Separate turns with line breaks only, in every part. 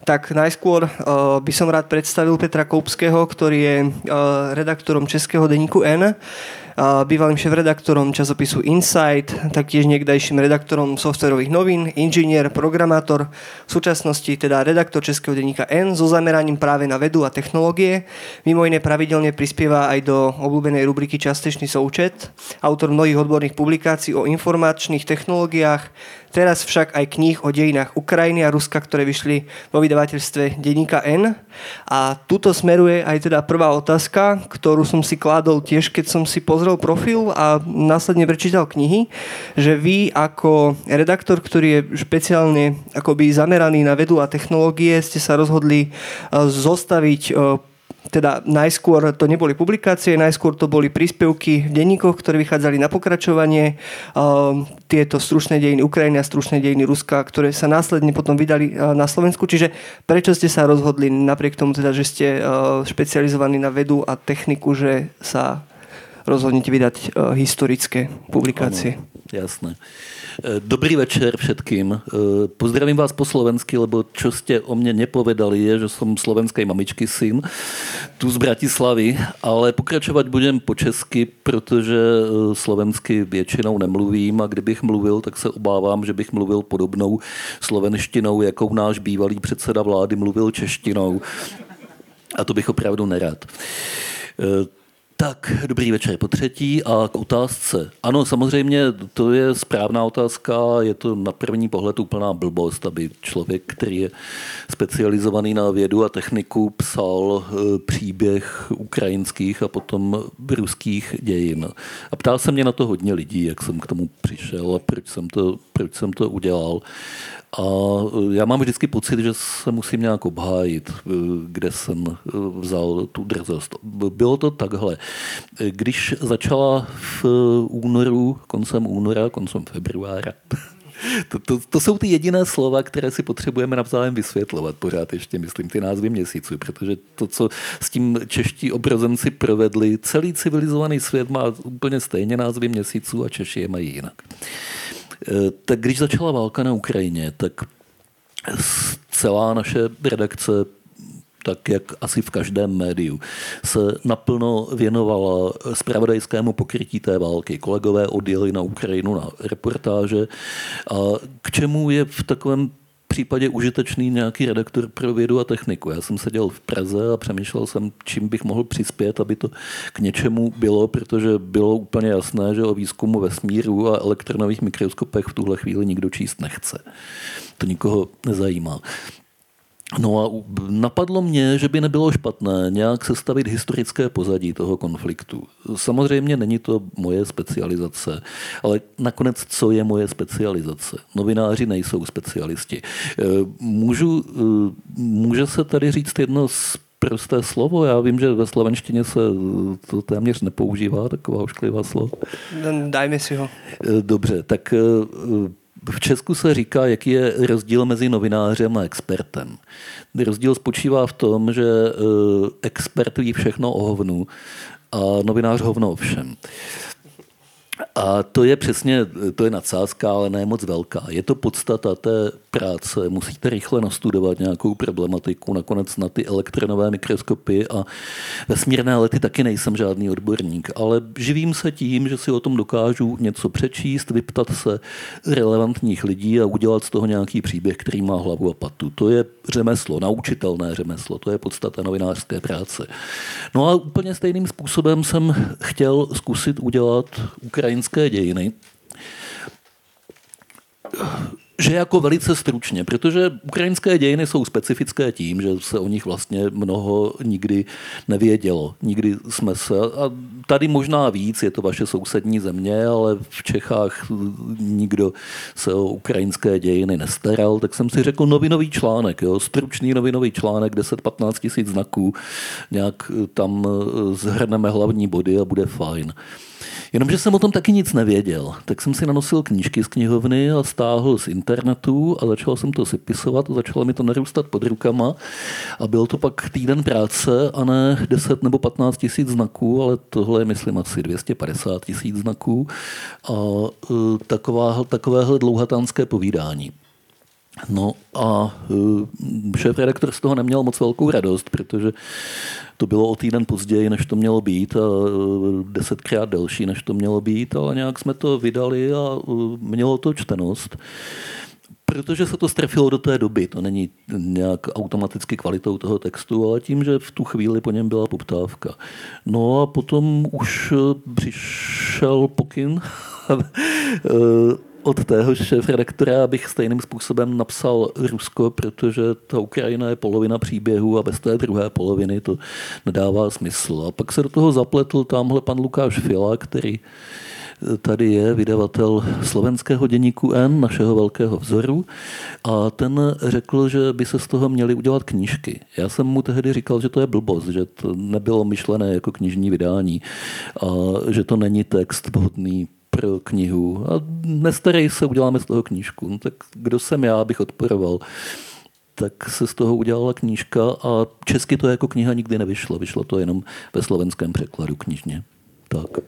Tak najskôr uh, by som rád predstavil Petra Koupského, ktorý je uh, redaktorom českého denníku N bývalým šéf-redaktorom časopisu Insight, taktiež niekdajším redaktorom softwarových novín, inžinier, programátor, v súčasnosti teda redaktor českého denníka N so zameraním práve na vedu a technológie. Mimo iné pravidelne prispieva aj do obľúbenej rubriky Častečný součet, autor mnohých odborných publikácií o informačných technológiách, Teraz však aj kníh o dejinách Ukrajiny a Ruska, ktoré vyšli vo vydavateľstve Denníka N. A tuto smeruje aj teda prvá otázka, ktorú som si kládol tiež, keď som si pozrel profil a následne prečítal knihy, že vy ako redaktor, ktorý je špeciálne akoby zameraný na vedu a technológie, ste sa rozhodli eh, zostaviť eh, teda najskôr to neboli publikácie, najskôr to boli príspevky v denníkoch, ktoré vychádzali na pokračovanie. Uh, tieto stručné dejiny Ukrajiny a stručné dejiny Ruska, ktoré sa následne potom vydali uh, na Slovensku. Čiže prečo ste sa rozhodli, napriek tomu teda, že ste uh, špecializovaní na vedu a techniku, že sa rozhodnete vydať historické publikácie?
Ano, jasné. Eh, dobrý večer všetkým. Eh, pozdravím vás po slovensky, lebo čo ste o mne nepovedali je, že som slovenskej mamičky syn, tu z Bratislavy, ale pokračovat budem po česky, protože eh, slovensky většinou nemluvím a kdybych mluvil, tak se obávám, že bych mluvil podobnou slovenštinou, jakou náš bývalý předseda vlády mluvil češtinou. A to bych opravdu nerad. Tak, dobrý večer po třetí a k otázce. Ano, samozřejmě to je správná otázka, je to na první pohled úplná blbost, aby člověk, který je specializovaný na vědu a techniku, psal eh, příběh ukrajinských a potom ruských dějin. A ptal se mě na to hodně lidí, jak jsem k tomu přišel a proč jsem to, proč jsem to udělal. A e, já mám vždycky pocit, že se musím nějak obhájit, e, kde jsem e, vzal tu drzost. Bylo to takhle. Když začala v únoru, koncem února, koncem februára, to, to, to jsou ty jediné slova, které si potřebujeme navzájem vysvětlovat. Pořád ještě myslím ty názvy měsíců, protože to, co s tím čeští obrazenci provedli, celý civilizovaný svět má úplně stejně názvy měsíců a Češi je mají jinak. Eh, tak když začala válka na Ukrajině, tak celá naše redakce tak jak asi v každém médiu, se naplno věnovala spravodajskému pokrytí té války. Kolegové odjeli na Ukrajinu na reportáže. A k čemu je v takovém případě užitečný nějaký redaktor pro vědu a techniku. Já jsem seděl v Praze a přemýšlel jsem, čím bych mohl přispět, aby to k něčemu bylo, protože bylo úplně jasné, že o výzkumu vesmíru a elektronových mikroskopech v tuhle chvíli nikdo číst nechce. To nikoho nezajímá. No a napadlo mě, že by nebylo špatné nějak sestavit historické pozadí toho konfliktu. Samozřejmě není to moje specializace, ale nakonec co je moje specializace? Novináři nejsou specialisti. E, můžu, e, může se tady říct jedno z prosté slovo. Já vím, že ve slovenštině se to téměř nepoužívá, taková ošklivá slovo.
Dajme si ho.
E, dobře, tak v Česku se říká, jaký je rozdíl mezi novinářem a expertem. Rozdíl spočívá v tom, že eh, expert ví všechno o hovnu a novinář hovno o všem. A to je přesně, to je nadsázka, ale ne moc velká. Je to podstata té práce. Musíte rychle nastudovat nějakou problematiku. Nakonec na ty elektronové mikroskopy a vesmírné lety taky nejsem žádný odborník, ale živím se tím, že si o tom dokážu něco přečíst, vyptat se relevantních lidí a udělat z toho nějaký příběh, který má hlavu a patu. To je řemeslo, naučitelné řemeslo, to je podstata novinářské práce. No a úplně stejným způsobem jsem chtěl zkusit udělat ukrajinské dějiny že jako velice stručně, protože ukrajinské dějiny jsou specifické tím, že se o nich vlastně mnoho nikdy nevědělo. Nikdy jsme se, a tady možná víc, je to vaše sousední země, ale v Čechách nikdo se o ukrajinské dějiny nestaral, tak jsem si řekl novinový článek, jo, stručný novinový článek, 10-15 tisíc znaků, nějak tam zhrneme hlavní body a bude fajn. Jenomže jsem o tom taky nic nevěděl. Tak jsem si nanosil knížky z knihovny a stáhl z internetu a začal jsem to sepisovat a začalo mi to narůstat pod rukama. A byl to pak týden práce a ne 10 nebo 15 tisíc znaků, ale tohle je myslím asi 250 tisíc znaků a e, taková, takovéhle dlouhatánské povídání. No a šéf redaktor z toho neměl moc velkou radost, protože to bylo o týden později, než to mělo být a desetkrát delší, než to mělo být, ale nějak jsme to vydali a mělo to čtenost protože se to strefilo do té doby. To není nějak automaticky kvalitou toho textu, ale tím, že v tu chvíli po něm byla poptávka. No a potom už přišel pokyn od tého šéf redaktora, abych stejným způsobem napsal Rusko, protože ta Ukrajina je polovina příběhu a bez té druhé poloviny to nedává smysl. A pak se do toho zapletl tamhle pan Lukáš Fila, který tady je vydavatel slovenského deníku N, našeho velkého vzoru, a ten řekl, že by se z toho měly udělat knížky. Já jsem mu tehdy říkal, že to je blbost, že to nebylo myšlené jako knižní vydání a že to není text vhodný pro knihu. A nestarej se, uděláme z toho knížku. No, tak kdo jsem já, abych odporoval tak se z toho udělala knížka a česky to jako kniha nikdy nevyšlo. Vyšlo to jenom ve slovenském překladu knižně. Tak.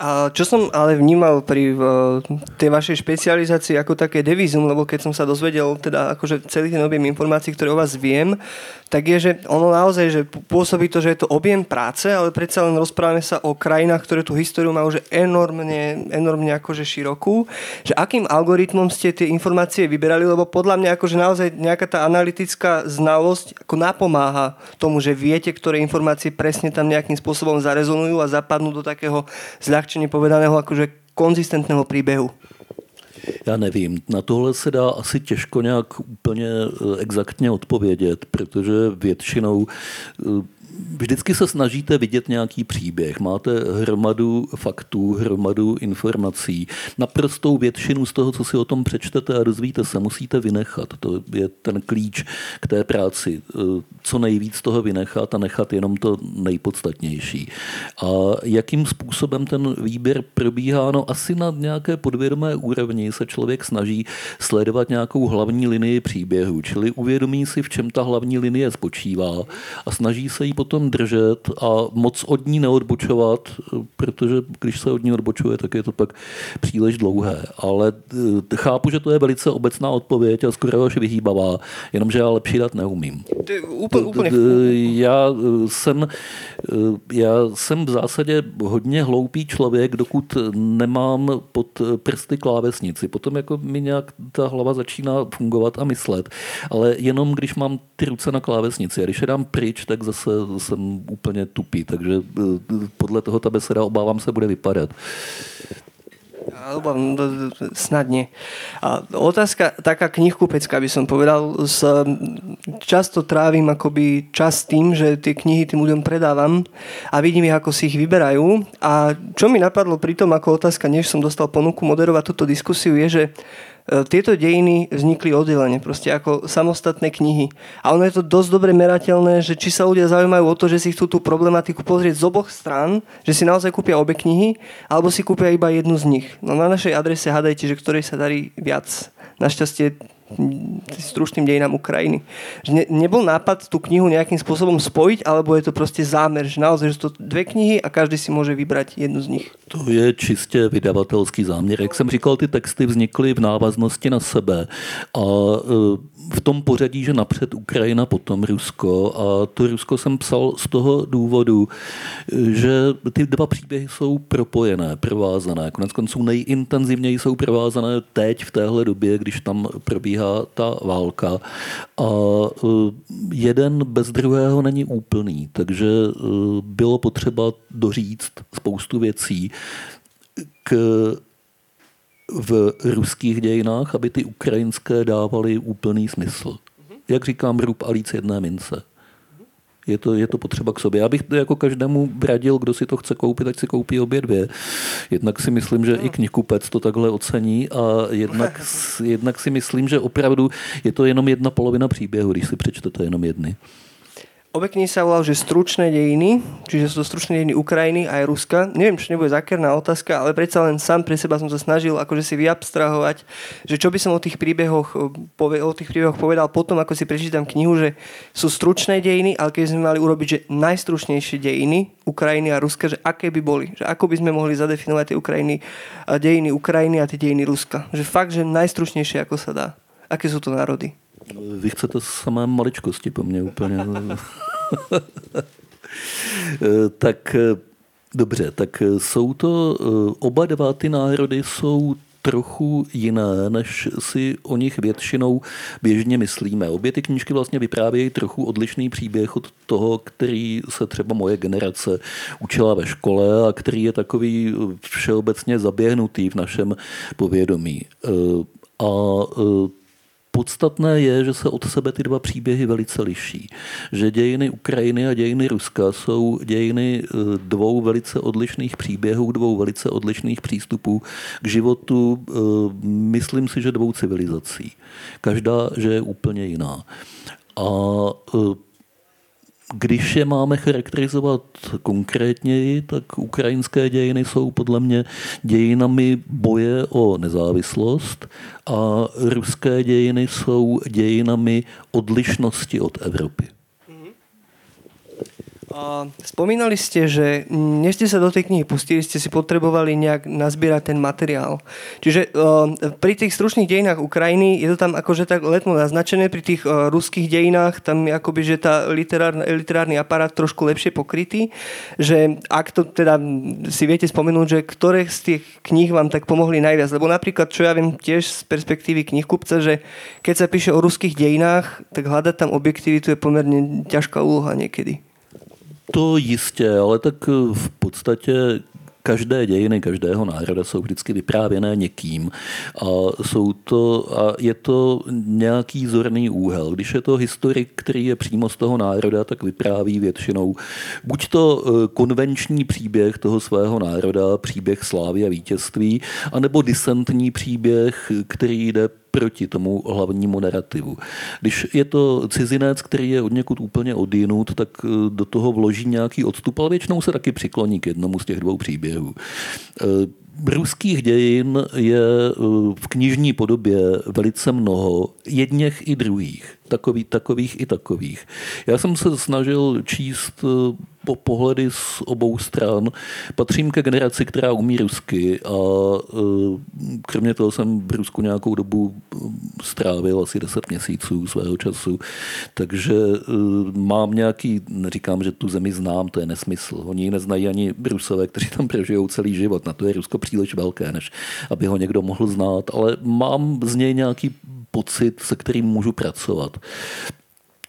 A čo som ale vnímal pri uh, tej vašej špecializácii ako také devizum, lebo keď som sa dozvedel teda akože celý ten objem informácií, ktoré o vás viem, tak je, že ono naozaj, že pôsobí to, že je to objem práce, ale predsa len rozprávame sa o krajinách, ktoré tú históriu majú že enormne, enormne akože širokú. Že akým algoritmom ste tie informácie vyberali, lebo podľa mňa akože naozaj nejaká tá analytická znalosť ako napomáha tomu, že viete, ktoré informácie presne tam nejakým spôsobom zarezonujú a zapadnú do takého zľahčenia zľahčeně povedaného akože konzistentného příběhu?
Já nevím, na tohle se dá asi těžko nějak úplně eh, exaktně odpovědět, protože většinou eh, vždycky se snažíte vidět nějaký příběh. Máte hromadu faktů, hromadu informací. Naprostou většinu z toho, co si o tom přečtete a dozvíte se, musíte vynechat. To je ten klíč k té práci. Co nejvíc toho vynechat a nechat jenom to nejpodstatnější. A jakým způsobem ten výběr probíhá? No asi na nějaké podvědomé úrovni se člověk snaží sledovat nějakou hlavní linii příběhu, čili uvědomí si, v čem ta hlavní linie spočívá a snaží se jí potom držet a moc od ní neodbočovat, protože když se od ní odbočuje, tak je to pak příliš dlouhé. Ale eh, chápu, že to je velice obecná odpověď a skoro až vyhýbavá, jenomže já lepší dát neumím.
Úplně, úplně.
Já eh, jsem, eh, já jsem v zásadě hodně hloupý člověk, dokud nemám pod prsty klávesnici. Potom jako mi nějak ta hlava začíná fungovat a myslet. Ale jenom když mám ty ruce na klávesnici a když je dám pryč, tak zase jsem úplně tupý, takže eh, podle toho ta beseda, obávám se, bude vypadat.
Obávám, snadne. A otázka, taká knihkupecká by som povedal, s, často trávim akoby čas tým, že tie knihy tým ľuďom predávam a vidím ich, ako si ich vyberajú. A čo mi napadlo pri tom ako otázka, než som dostal ponuku moderovať túto diskusiu, je, že tieto dejiny vznikli oddelenie, proste ako samostatné knihy. A ono je to dosť dobre merateľné, že či sa ľudia zaujímajú o to, že si chcú tú problematiku pozrieť z oboch strán, že si naozaj kúpia obe knihy, alebo si kúpia iba jednu z nich. No na našej adrese hádajte, že ktorej sa darí viac. Našťastie stručným dejinám Ukrajiny. Že ne, nebol nápad tú knihu nejakým spôsobom spojiť, alebo je to prostě zámer, že naozaj že to dvě knihy a každý si může vybrat jednu z nich.
To je čistě vydavatelský záměr. Jak jsem říkal, ty texty vznikly v návaznosti na sebe a e, v tom pořadí, že napřed Ukrajina, potom Rusko a to Rusko jsem psal z toho důvodu, že ty dva příběhy jsou propojené, provázané. Konec konců nejintenzivněji jsou provázané teď v téhle době, když tam probíhá ta válka a e, jeden bez druhého není úplný, takže e, bylo potřeba doříct spoustu věcí k v ruských dějinách, aby ty ukrajinské dávaly úplný smysl. Jak říkám, rub a líc jedné mince. Je to, je to potřeba k sobě. Já bych jako každému radil, kdo si to chce koupit, ať si koupí obě dvě. Jednak si myslím, že i knihkupec to takhle ocení a jednak, jednak si myslím, že opravdu je to jenom jedna polovina příběhu, když si přečtete jenom jedny.
Obe knihy sa volajú, že stručné dejiny, čiže sú to stručné dejiny Ukrajiny a aj Ruska. Neviem, či nebude zakerná otázka, ale predsa len sám pre seba som sa snažil akože si vyabstrahovať, že čo by som o tých príbehoch, o tých príbehoch povedal potom, ako si prečítam knihu, že sú stručné dejiny, ale keď sme mali urobiť, že najstručnejšie dejiny Ukrajiny a Ruska, že aké by boli, že ako by sme mohli zadefinovať tie Ukrajiny, dejiny Ukrajiny a tie dejiny Ruska. Že fakt, že najstručnejšie, ako sa dá. Aké jsou to národy?
Vy chcete samé maličkosti po mně úplně. tak dobře, tak jsou to oba dva ty národy jsou trochu jiné, než si o nich většinou běžně myslíme. Obě ty knížky vlastně vyprávějí trochu odlišný příběh od toho, který se třeba moje generace učila ve škole a který je takový všeobecně zaběhnutý v našem povědomí. A Podstatné je, že se od sebe ty dva příběhy velice liší. Že dějiny Ukrajiny a dějiny Ruska jsou dějiny eh, dvou velice odlišných příběhů, dvou velice odlišných přístupů k životu, eh, myslím si, že dvou civilizací. Každá, že je úplně jiná. A eh, když je máme charakterizovat konkrétněji, tak ukrajinské dějiny jsou podle mě dějinami boje o nezávislost a ruské dějiny jsou dějinami odlišnosti od Evropy.
Spomínali ste, že než ste sa do tej knihy pustili, ste si potrebovali nejak nazbierať ten materiál. Čiže pri tých stručných dejinách Ukrajiny je to tam akože tak letmo naznačené, pri tých ruských dejinách tam je akoby, že tá literárny, literárny aparát trošku lepšie pokrytý, že ak to teda si viete spomenúť, že ktoré z tých kníh vám tak pomohli najviac, lebo napríklad, čo ja viem tiež z perspektívy knihkupca, že keď sa píše o ruských dejinách, tak hľadať tam objektivitu je pomerne ťažká úloha niekedy.
To jistě, ale tak eh, v podstatě každé dějiny každého národa jsou vždycky vyprávěné někým a, jsou to, a je to nějaký zorný úhel. Když je to historik, který je přímo z toho národa, tak vypráví většinou buď to eh, konvenční příběh toho svého národa, příběh slávy a vítězství, anebo disentní příběh, který jde proti tomu hlavnímu narrativu. Když je to cizinec, který je od někud úplně odjinut, tak eh, do toho vloží nějaký odstup, ale většinou se taky přikloní k jednomu z těch dvou příběhů. Eh, ruských dějin je eh, v knižní podobě velice mnoho, jedněch i druhých takový, takových i takových. Já jsem se snažil číst eh, po pohledy z obou stran. Patřím ke generaci, která umí rusky a eh, kromě toho jsem v Rusku nějakou dobu eh, strávil asi 10 měsíců svého času, takže mám nějaký, neříkám, že tu zemi znám, to je nesmysl. Oni ji neznají ani Rusové, kteří tam přežijou celý život. Na to je Rusko příliš velké, než aby ho někdo mohl znát, ale mám z něj nějaký pocit, se kterým můžu pracovat.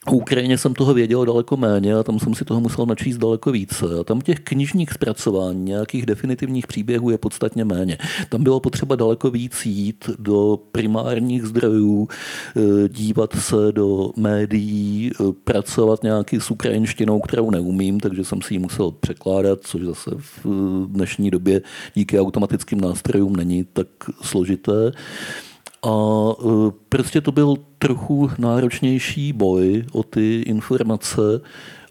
U Ukrajině jsem toho věděl daleko méně a tam jsem si toho musel načíst daleko více. A tam těch knižních zpracování, nějakých definitivních příběhů je podstatně méně. Tam bylo potřeba daleko víc jít do primárních zdrojů, e, dívat se do médií, e, pracovat nějaký s ukrajinštinou, kterou neumím, takže jsem si ji musel překládat, což zase v dnešní době díky automatickým nástrojům není tak složité. A e, prostě to byl trochu náročnější boj o ty informace,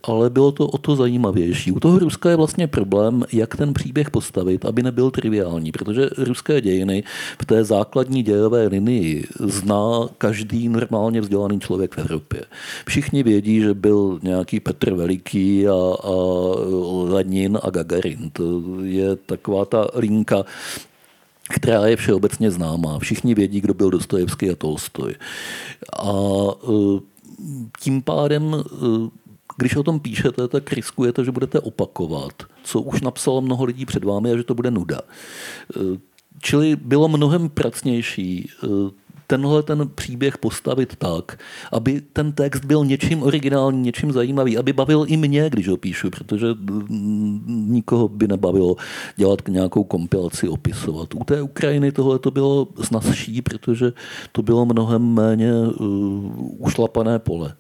ale bylo to o to zajímavější. U toho Ruska je vlastně problém, jak ten příběh postavit, aby nebyl triviální, protože ruské dějiny v té základní dějové linii zná každý normálně vzdělaný člověk v Evropě. Všichni vědí, že byl nějaký Petr Veliký a, a Lenin a Gagarin. To je taková ta linka která je všeobecně známá. Všichni vědí, kdo byl Dostojevský a Tolstoj. A e, tím pádem, e, když o tom píšete, tak riskujete, že budete opakovat, co už napsalo mnoho lidí před vámi a že to bude nuda. E, čili bylo mnohem pracnější tenhle ten příběh postavit tak, aby ten text byl něčím originální, něčím zajímavý, aby bavil i mě, když ho píšu, protože nikoho by nebavilo dělat nějakou kompilaci, opisovat. U té Ukrajiny tohle to bylo snazší, protože to bylo mnohem méně uh, ušlapané pole.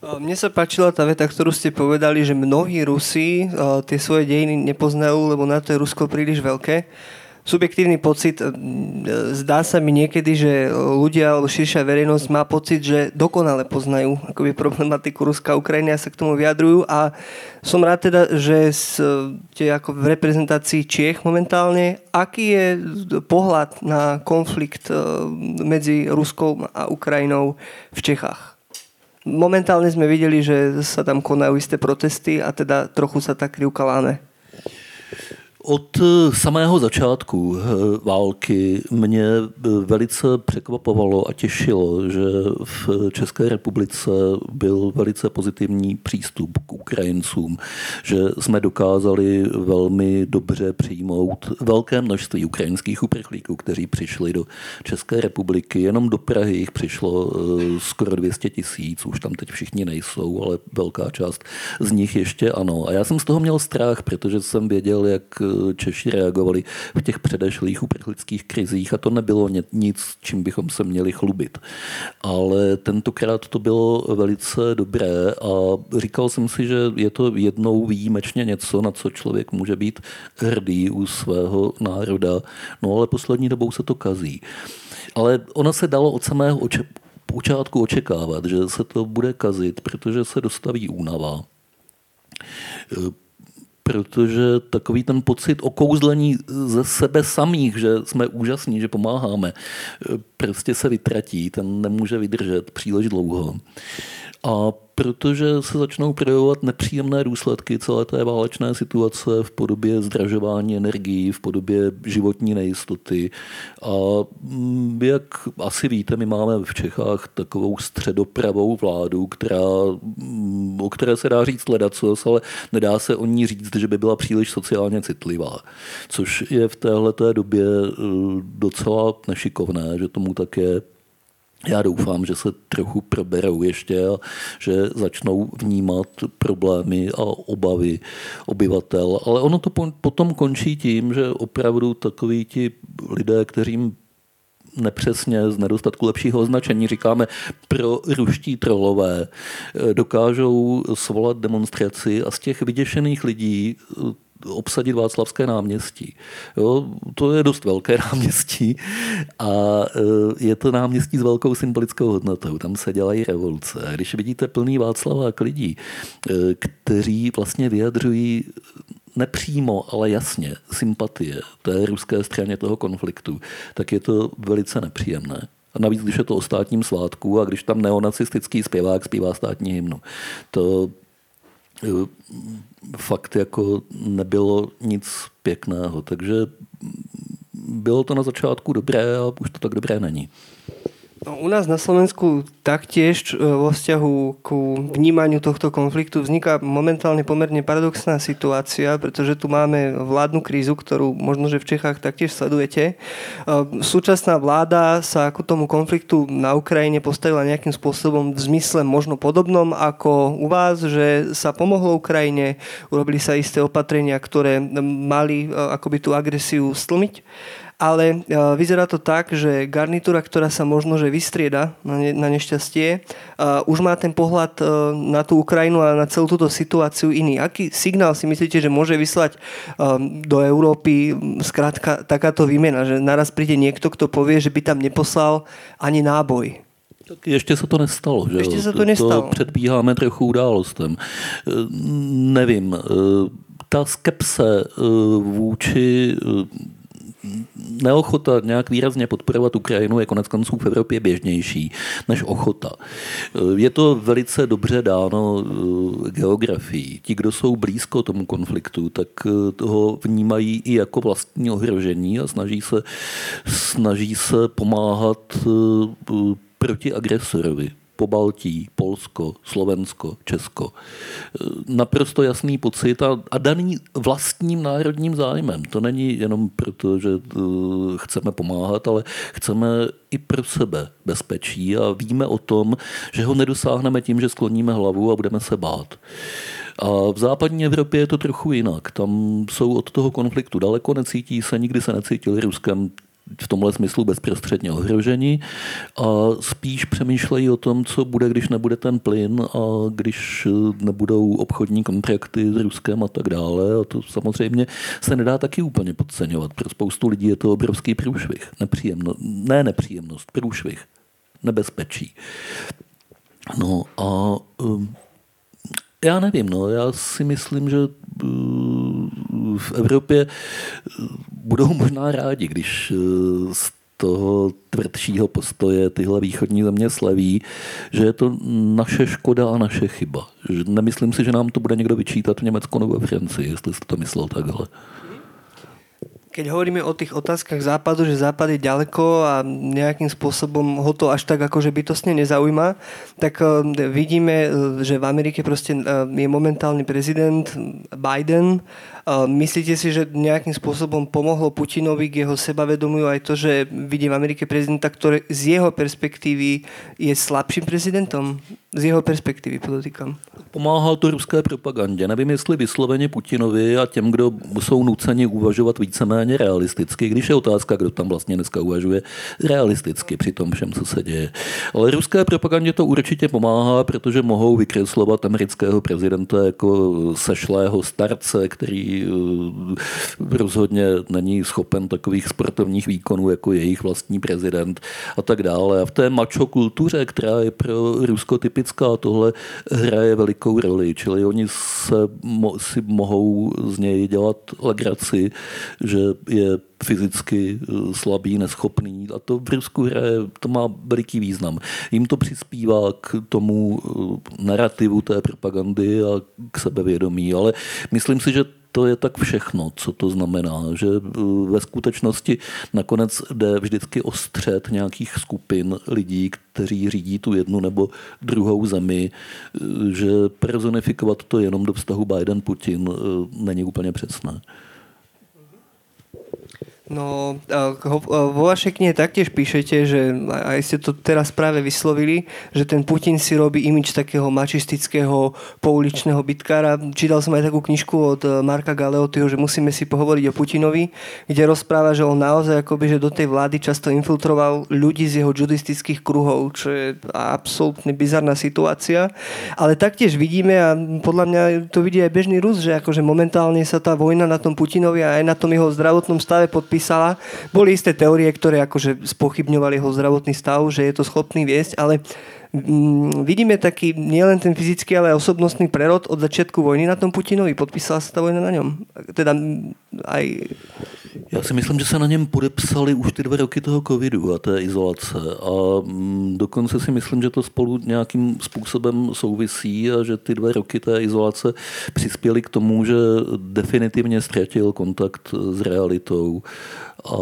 Mne sa páčila tá veta, ktorú ste povedali, že mnohí Rusi uh, tie svoje dejiny nepoznajú, lebo na to je Rusko príliš veľké subjektívny pocit, e, zdá sa mi niekedy, že ľudia alebo širšia verejnosť má pocit, že dokonale poznajú akoby problematiku Ruska a Ukrajiny a sa k tomu vyjadrujú a som rád teda, že ste ako v reprezentácii Čiech momentálne. Aký je pohľad na konflikt e, medzi Ruskou a Ukrajinou v Čechách? Momentálne sme videli, že sa tam konajú isté protesty a teda trochu sa tak krivka láme.
Od eh, samého začátku eh, války mě eh, velice překvapovalo a těšilo, že v České republice byl velice pozitivní přístup k Ukrajincům, že jsme dokázali velmi dobře přijmout velké množství ukrajinských uprchlíků, kteří přišli do České republiky. Jenom do Prahy jich přišlo skoro 200 tisíc, už tam teď všichni nejsou, ale velká část z nich ještě ano. A já jsem z toho měl strach, protože jsem věděl, jak Češi reagovali v těch předešlých uprchlických krizích a to nebylo nic, čím bychom se měli chlubit. Ale tentokrát to bylo velice dobré a říkal jsem si, že je to jednou výjimečně něco, na co člověk může být hrdý u svého národa. No ale poslední dobou se to kazí. Ale ono se dalo od samého oče- počátku očekávat, že se to bude kazit, protože se dostaví únava protože takový ten pocit okouzlení ze sebe samých, že jsme úžasní, že pomáháme, prostě se vytratí, ten nemůže vydržet příliš dlouho. A protože se začnou projevovat nepříjemné důsledky celé té válečné situace v podobě zdražování energií, v podobě životní nejistoty. A mm, jak asi víte, my máme v Čechách takovou středopravou vládu, která, mm, o které se dá říct ledacos, ale nedá se o ní říct, že by byla příliš sociálně citlivá. Což je v téhle době e, docela nešikovné, že tomu také já doufám, že se trochu proberou ještě a že začnou vnímat problémy a obavy obyvatel. Ale ono to potom končí tím, že opravdu takoví ti lidé, kterým nepřesně z nedostatku lepšího označení říkáme pro ruští trolové, dokážou svolat demonstraci a z těch vyděšených lidí obsadit Václavské náměstí. Jo, to je dost velké náměstí a e, je to náměstí s velkou symbolickou hodnotou. Tam se dělají revoluce. Když vidíte plný Václavák lidí, e, kteří vlastně vyjadřují nepřímo, ale jasně sympatie té ruské straně toho konfliktu, tak je to velice nepříjemné. A navíc, když je to o státním svátku a když tam neonacistický zpěvák zpívá státní hymnu. To e, fakt jako nebylo nic pěkného. Takže bylo to na začátku dobré a už to tak dobré není.
No, u nás na Slovensku taktiež e, vo vzťahu ku vnímaniu tohto konfliktu vzniká momentálne pomerne paradoxná situácia, pretože tu máme vládnu krízu, ktorú možno, že v Čechách taktiež sledujete. E, súčasná vláda sa ako tomu konfliktu na Ukrajine postavila nejakým spôsobom v zmysle možno podobnom ako u vás, že sa pomohlo Ukrajine, urobili sa isté opatrenia, ktoré mali e, akoby tú agresiu stlmiť ale e, vyzerá to tak, že garnitúra, ktorá sa možno že vystrieda na, ne, na nešťastie, uh, už má ten pohľad uh, na tú Ukrajinu a na celú túto situáciu iný. Aký signál si myslíte, že môže vyslať um, do Európy zkrátka takáto výmena, že naraz príde niekto, kto povie, že by tam neposlal ani náboj?
Tak ještě se to nestalo. Že?
Ještě se to nestalo.
To předbíháme trochu událostem. Nevím, ta skepse vůči neochota nějak výrazně podporovat Ukrajinu je konec konců v Evropě běžnější než ochota. Je to velice dobře dáno eh, geografií. Ti, kdo jsou blízko tomu konfliktu, tak eh, toho vnímají i jako vlastní ohrožení a snaží se, snaží se pomáhat eh, proti agresorovi. Pobaltí, Polsko, Slovensko, Česko. Naprosto jasný pocit a, a daný vlastním národním zájmem. To není jenom proto, že uh, chceme pomáhat, ale chceme i pro sebe bezpečí a víme o tom, že ho nedosáhneme tím, že skloníme hlavu a budeme se bát. A v západní Evropě je to trochu jinak. Tam jsou od toho konfliktu daleko, necítí se, nikdy se necítili Ruskem v tomhle smyslu bezprostředně ohroženi a spíš přemýšlejí o tom, co bude, když nebude ten plyn a když nebudou obchodní kontrakty s Ruskem a tak dále. A to samozřejmě se nedá taky úplně podceňovat. Pro spoustu lidí je to obrovský průšvih. Nepříjemno, ne nepříjemnost, průšvih. Nebezpečí. No a um, já nevím, no, já si myslím, že uh, v Evropě uh, budou možná rádi, když uh, z toho tvrdšího postoje tyhle východní země sleví, že je to naše škoda a naše chyba. Nemyslím si, že nám to bude někdo vyčítat v Německu nebo ve Francii, jestli jste to myslel takhle.
Keď hovoríme o tých otázkach západu, že západ je ďaleko a nejakým spôsobom ho to až tak akože bytostne nezaujíma, tak uh, vidíme, že v Amerike proste uh, je momentálny prezident Biden. Myslíte si, že nejakým spôsobom pomohlo Putinovi k jeho sebavedomiu aj to, že vidí v Amerike prezidenta, ktorý z jeho perspektívy je slabším prezidentom? Z jeho perspektivy, podotýkám.
Pomáhá to ruské propagandě. Nevím, jestli vysloveně Putinovi a těm, kdo jsou nuceni uvažovat víceméně realisticky, když je otázka, kdo tam vlastně dneska uvažuje realisticky při tom všem, co se děje. Ale ruské propagandě to určitě pomáhá, protože mohou vykreslovat amerického prezidenta jako sešlého starce, který eh, rozhodně není schopen takových sportovních výkonů jako jejich vlastní prezident a tak dále. A v té mačo kultuře, která je pro Rusko typická, tohle hraje velikou roli. Čili oni se, si mohou z něj dělat legraci, že je fyzicky eh, slabý, neschopný a to v Rusku hraje, to má veliký význam. Jim to přispívá k tomu eh, narrativu té propagandy a k sebevědomí, ale myslím si, že to je tak všechno, co to znamená, že eh, ve skutečnosti nakonec jde vždycky o střed nějakých skupin lidí, kteří řídí tu jednu nebo druhou zemi, že personifikovat to jenom do vztahu Biden-Putin není úplně přesné.
No, vo vašej knihe taktiež píšete, že aj ste to teraz práve vyslovili, že ten Putin si robí imič takého mačistického pouličného bitkára. Čítal som aj takú knižku od e, Marka Galeotyho, že musíme si pohovoriť o Putinovi, kde rozpráva, že on naozaj akoby, že do tej vlády často infiltroval ľudí z jeho judistických kruhov, čo je absolútne bizarná situácia. Ale taktiež vidíme, a podľa mňa to vidí aj bežný Rus, že akože momentálne sa tá vojna na tom Putinovi a aj na tom jeho zdravotnom stave podpísala písala. Boli isté teórie, ktoré akože spochybňovali jeho zdravotný stav, že je to schopný viesť, ale vidíme taký nielen ten fyzický, ale aj osobnostný prerod od začiatku vojny na tom Putinovi. Podpísala sa tá vojna na ňom. Teda aj...
Já si myslím, že se na něm podepsali už ty dva roky toho covidu a té izolace. A mm, dokonce si myslím, že to spolu nějakým způsobem souvisí a že ty dva roky té izolace přispěly k tomu, že definitivně ztratil kontakt s realitou. A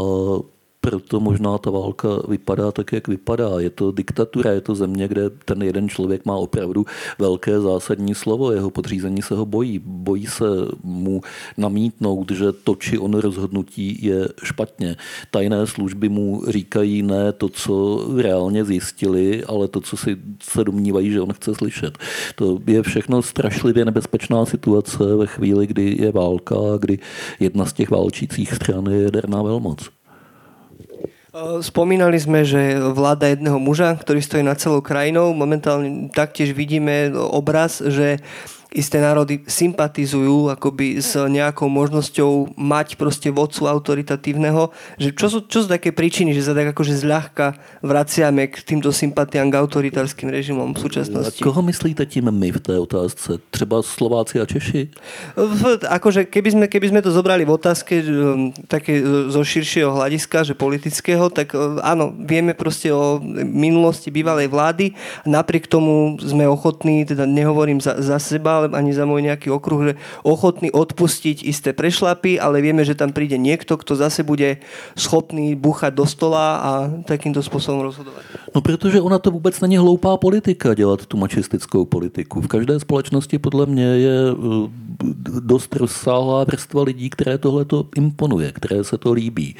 proto možná ta válka vypadá tak, jak vypadá. Je to diktatura, je to země, kde ten jeden člověk má opravdu velké zásadní slovo, jeho podřízení se ho bojí. Bojí se mu namítnout, že to, či on rozhodnutí je špatně. Tajné služby mu říkají ne to, co reálně zjistili, ale to, co si se domnívají, že on chce slyšet. To je všechno strašlivě nebezpečná situace ve chvíli, kdy je válka kdy jedna z těch válčících stran je jaderná velmoc.
Spomínali sme, že vláda jedného muža, ktorý stojí nad celou krajinou. Momentálne taktiež vidíme obraz, že isté národy sympatizujú akoby s nejakou možnosťou mať proste vodcu autoritatívneho. Že čo, sú, čo sú také príčiny, že sa tak akože zľahka vraciame k týmto sympatiám k autoritárským režimom v súčasnosti?
A koho myslíte tím my v té otázce? Třeba Slováci a Češi?
V, akože keby sme, keby sme to zobrali v otázke um, také zo širšieho hľadiska, že politického, tak uh, áno, vieme proste o minulosti bývalej vlády. Napriek tomu sme ochotní, teda nehovorím za, za seba, ale ani za môj nejaký okruh, že ochotný odpustiť isté prešlapy, ale vieme, že tam príde niekto, kto zase bude schopný buchať do stola a takýmto spôsobom rozhodovať.
No protože ona to vůbec není hloupá politika dělat tu mačistickou politiku. V každé společnosti podle mě je eh, dost rozsáhlá vrstva lidí, které tohle to imponuje, které se to líbí.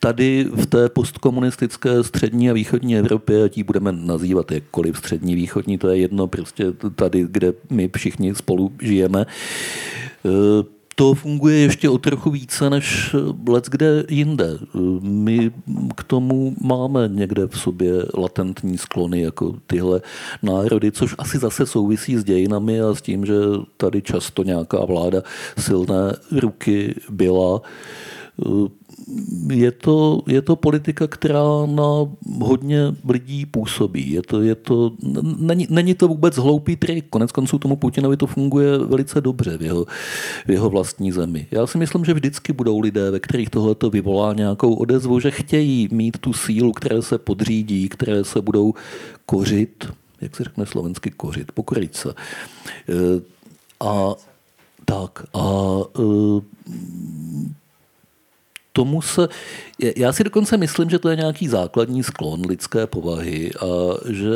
Tady v té postkomunistické střední a východní Evropě, ať ji budeme nazývat jakkoliv střední, východní, to je jedno, prostě tady, kde my všichni spolu žijeme, e, to funguje ještě o trochu více než let kde jinde. My k tomu máme někde v sobě latentní sklony jako tyhle národy, což asi zase souvisí s dějinami a s tím, že tady často nějaká vláda silné ruky byla je to, je to politika, která na hodně lidí působí. Je to, je to, není, není to vůbec hloupý trik. Konec konců tomu Putinovi to funguje velice dobře v jeho, v jeho vlastní zemi. Já si myslím, že vždycky budou lidé, ve kterých tohle vyvolá nějakou odezvu, že chtějí mít tu sílu, které se podřídí, které se budou kořit, jak se řekne slovensky kořit, pokorit se. E, a tak a e, tomu se, já si dokonce myslím, že to je nějaký základní sklon lidské povahy a že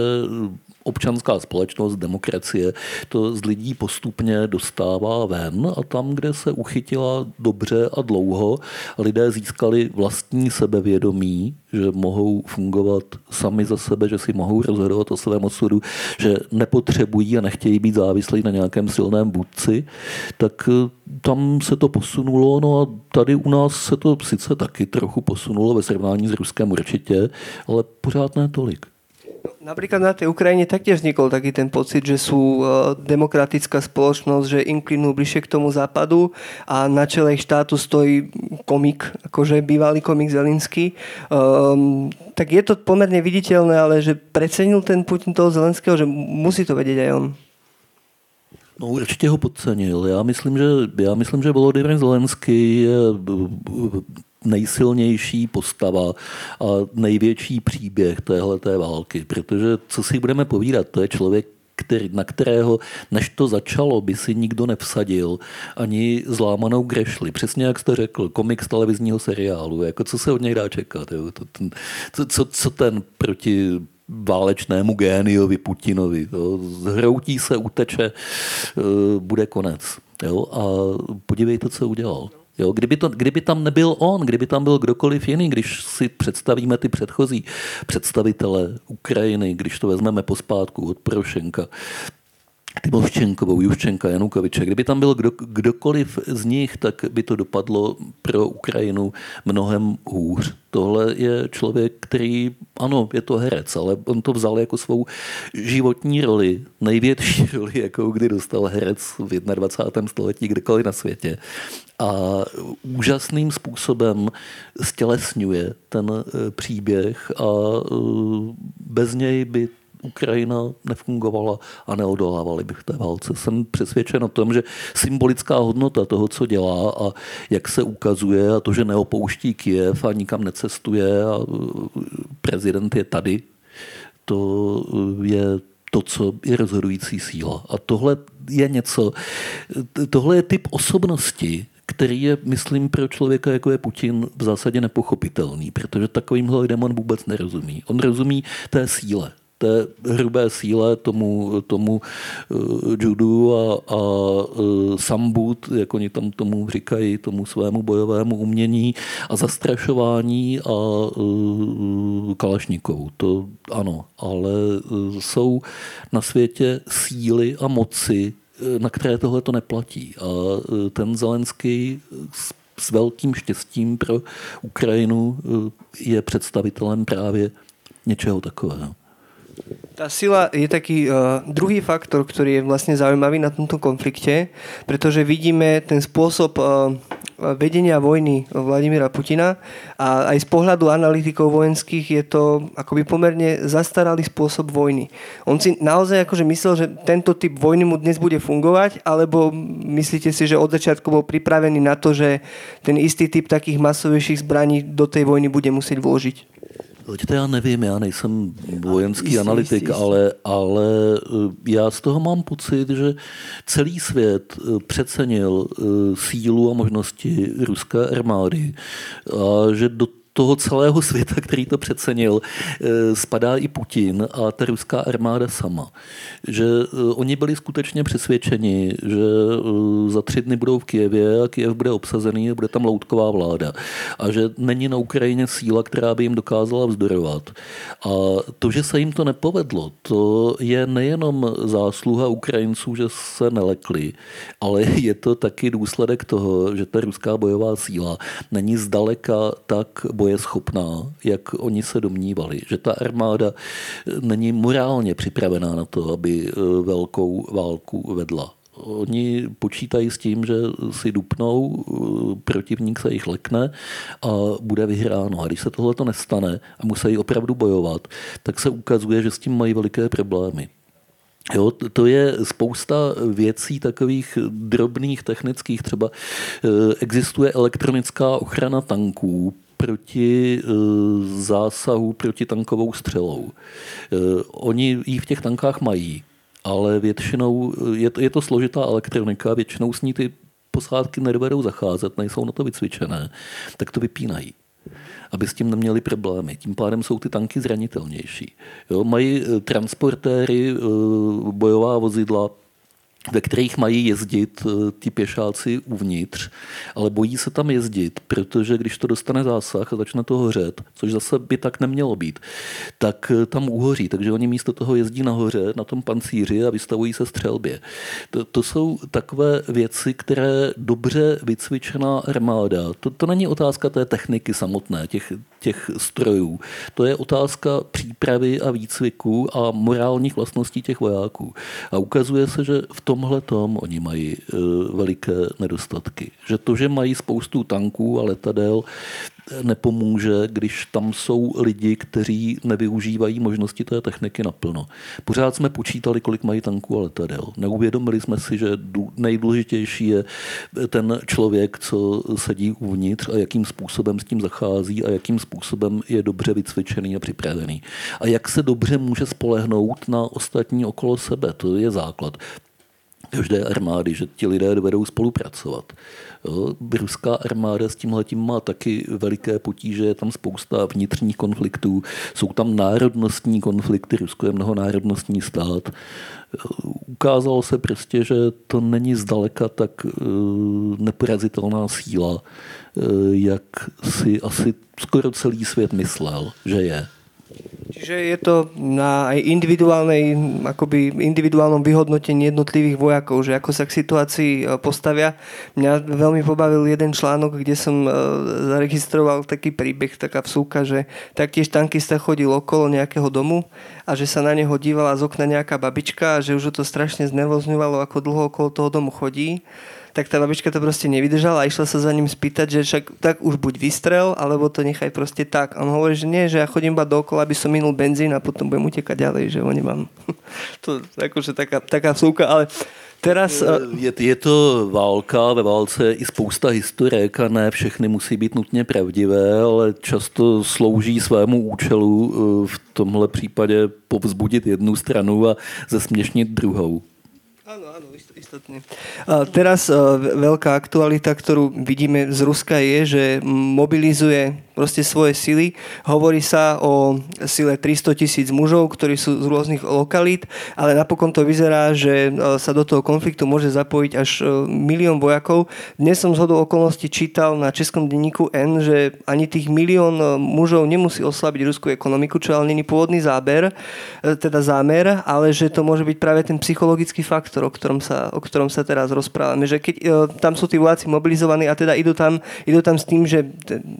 občanská společnost, demokracie, to z lidí postupně dostává ven a tam, kde se uchytila dobře a dlouho, lidé získali vlastní sebevědomí, že mohou fungovat sami za sebe, že si mohou rozhodovat o svém osudu, že nepotřebují a nechtějí být závislí na nějakém silném vůdci, tak eh, tam se to posunulo, no a tady u nás se to sice taky trochu posunulo ve srovnání s Ruskem určitě, ale pořád ne tolik.
Napríklad na tej Ukrajine taktiež vznikol taký ten pocit, že sú e, demokratická spoločnosť, že inklinujú bližšie k tomu západu a na čele ich štátu stojí komik, akože bývalý komik Zelinský. Um, tak je to pomerne viditeľné, ale že precenil ten Putin toho Zelenského, že musí to vedieť aj on.
No určitě ho podcenil. Já myslím, že, já myslím, že Volodymyr Zelenský je nejsilnější postava a největší příběh téhleté války, protože co si budeme povídat, to je člověk, který, na kterého, než to začalo, by si nikdo nevsadil ani zlámanou grešli. Přesně jak jste řekl, komik z televizního seriálu. Jako co se od něj dá čekat? Jo? To, ten, co, co, co ten proti válečnému géniovi Putinovi. Jo? Zhroutí se, uteče, eh, bude konec. Jo? A podívejte, co udělal. Jo, kdyby, to, kdyby tam nebyl on, kdyby tam byl kdokoliv jiný, když si představíme ty předchozí představitele Ukrajiny, když to vezmeme pospátku od Porošenka, Timoščenkovou, Juščenka, Janukoviče. Kdyby tam byl kdo, kdokoliv z nich, tak by to dopadlo pro Ukrajinu mnohem hůř. Tohle je člověk, který, ano, je to herec, ale on to vzal jako svou životní roli, největší roli, jakou kdy dostal herec v 21. století kdekoliv na světě. A úžasným způsobem stělesňuje ten eh, příběh a eh, bez něj by Ukrajina nefungovala a neodolávali by v té válce. Jsem přesvědčen o tom, že symbolická hodnota toho, co dělá a jak se ukazuje a to, že neopouští Kiev a nikam necestuje a uh, prezident je tady, to uh, je to, co je rozhodující síla. A tohle je něco, tohle je typ osobnosti, který je, myslím, pro člověka, jako je Putin, v zásadě nepochopitelný, protože takovýmhle lidem on vůbec nerozumí. On rozumí té síle, té hrubé síle, tomu, tomu uh, judu a, a uh, sambut, jak oni tam tomu říkají, tomu svému bojovému umění a zastrašování a uh, kalašníků. To ano, ale jsou na světě síly a moci, na které tohle to neplatí. A ten Zelenský s velkým štěstím pro Ukrajinu je představitelem právě něčeho takového.
Tá sila je taký uh, druhý faktor, ktorý je vlastne zaujímavý na tomto konflikte, pretože vidíme ten spôsob uh, vedenia vojny Vladimíra Putina a aj z pohľadu analytikov vojenských je to akoby pomerne zastaralý spôsob vojny. On si naozaj akože myslel, že tento typ vojny mu dnes bude fungovať, alebo myslíte si, že od začiatku bol pripravený na to, že ten istý typ takých masovejších zbraní do tej vojny bude musieť vložiť?
To já nevím, já nejsem vojenský jistý, analytik, jistý, jistý. Ale, ale eh, já z toho mám pocit, že celý svět eh, přecenil eh, sílu a možnosti ruské armády a že do toho celého světa, který to přecenil, eh, spadá i Putin a ta ruská armáda sama. Že eh, oni byli skutečně přesvědčeni, že eh, za tři dny budou v Kijevě a Kijev bude obsazený a bude tam loutková vláda. A že není na Ukrajině síla, která by jim dokázala vzdorovat. A to, že se jim to nepovedlo, to je nejenom zásluha Ukrajinců, že se nelekli, ale je to taky důsledek toho, že ta ruská bojová síla není zdaleka tak schopná, jak oni se domnívali, že ta armáda není morálně připravená na to, aby eh, velkou válku vedla. Oni počítají s tím, že si dupnou, eh, protivník se jich lekne a bude vyhráno. A když se tohle to nestane a musí opravdu bojovat, tak se ukazuje, že s tím mají veliké problémy. Jo, to je spousta věcí takových drobných, technických. Třeba eh, existuje elektronická ochrana tanků proti eh, zásahu proti tankovou střelou. Eh, oni ji v těch tankách mají, ale většinou je to, je to složitá elektronika, většinou s ní ty posádky nedovedou zacházet, nejsou na to vycvičené, tak to vypínají aby s tím neměli problémy. Tím pádem jsou ty tanky zranitelnější. Jo, mají eh, transportéry, eh, bojová vozidla, ve kterých mají jezdit eh, ti pěšáci uvnitř, ale bojí se tam jezdit, protože když to dostane zásah a začne to hořet, což zase by tak nemělo být, tak eh, tam uhoří. Takže oni místo toho jezdí nahoře na tom pancíři a vystavují se střelbě. To, to jsou takové věci, které dobře vycvičená armáda, to, to není otázka té techniky samotné, těch, těch strojů. To je otázka přípravy a výcviku a morálních vlastností těch vojáků. A ukazuje se, že v tomhle tom oni mají e, veliké nedostatky. Že to, že mají spoustu tanků a letadel, nepomůže, když tam jsou lidi, kteří nevyužívají možnosti té techniky naplno. Pořád jsme počítali, kolik mají tanků a letadel. Neuvědomili jsme si, že nejdůležitější je ten člověk, co sedí uvnitř a jakým způsobem s tím zachází a jakým způsobem je dobře vycvičený a připravený. A jak se dobře může spolehnout na ostatní okolo sebe. To je základ každé armády, že ti lidé dovedou spolupracovat. Ruská armáda s tímhletím má taky veliké potíže, je tam spousta vnitřních konfliktů, jsou tam národnostní konflikty, Rusko je mnohonárodnostní stát. Ukázalo se prostě, že to není zdaleka tak eh, neporazitelná síla, eh, jak si asi skoro celý svět myslel, že je.
Čiže je to na aj individuálnej, akoby individuálnom vyhodnotení jednotlivých vojakov, že ako sa k situácii e, postavia. Mňa veľmi pobavil jeden článok, kde som e, zaregistroval taký príbeh, taká vsúka, že taktiež tankista chodil okolo nejakého domu a že sa na neho dívala z okna nejaká babička a že už to strašne znervozňovalo, ako dlho okolo toho domu chodí tak tá babička to proste nevydržala a išla sa za ním spýtať, že však tak už buď vystrel, alebo to nechaj proste tak. A on hovorí, že nie, že ja chodím iba dokola, aby som minul benzín a potom budem utekať ďalej, že ho nemám. to akože taká, taká vsúka, ale Teraz,
je, je to válka, ve válce je i spousta historek a ne všechny musí být nutně pravdivé, ale často slouží svému účelu eh, v tomhle případě povzbudit jednu stranu a zesměšnit druhou.
Áno, áno, istotne. A teraz a, veľká aktualita, ktorú vidíme z Ruska je, že mobilizuje proste svoje sily. Hovorí sa o sile 300 tisíc mužov, ktorí sú z rôznych lokalít, ale napokon to vyzerá, že e, sa do toho konfliktu môže zapojiť až e, milión vojakov. Dnes som z hodou okolností čítal na českom denníku N, že ani tých milión e, mužov nemusí oslabiť ruskú ekonomiku, čo ale není pôvodný záber, teda zámer, ale že to môže byť práve ten psychologický faktor, o ktorom sa, o ktorom sa teraz rozprávame. Že keď tam sú tí vojaci mobilizovaní a teda idú tam, idú tam s tým, že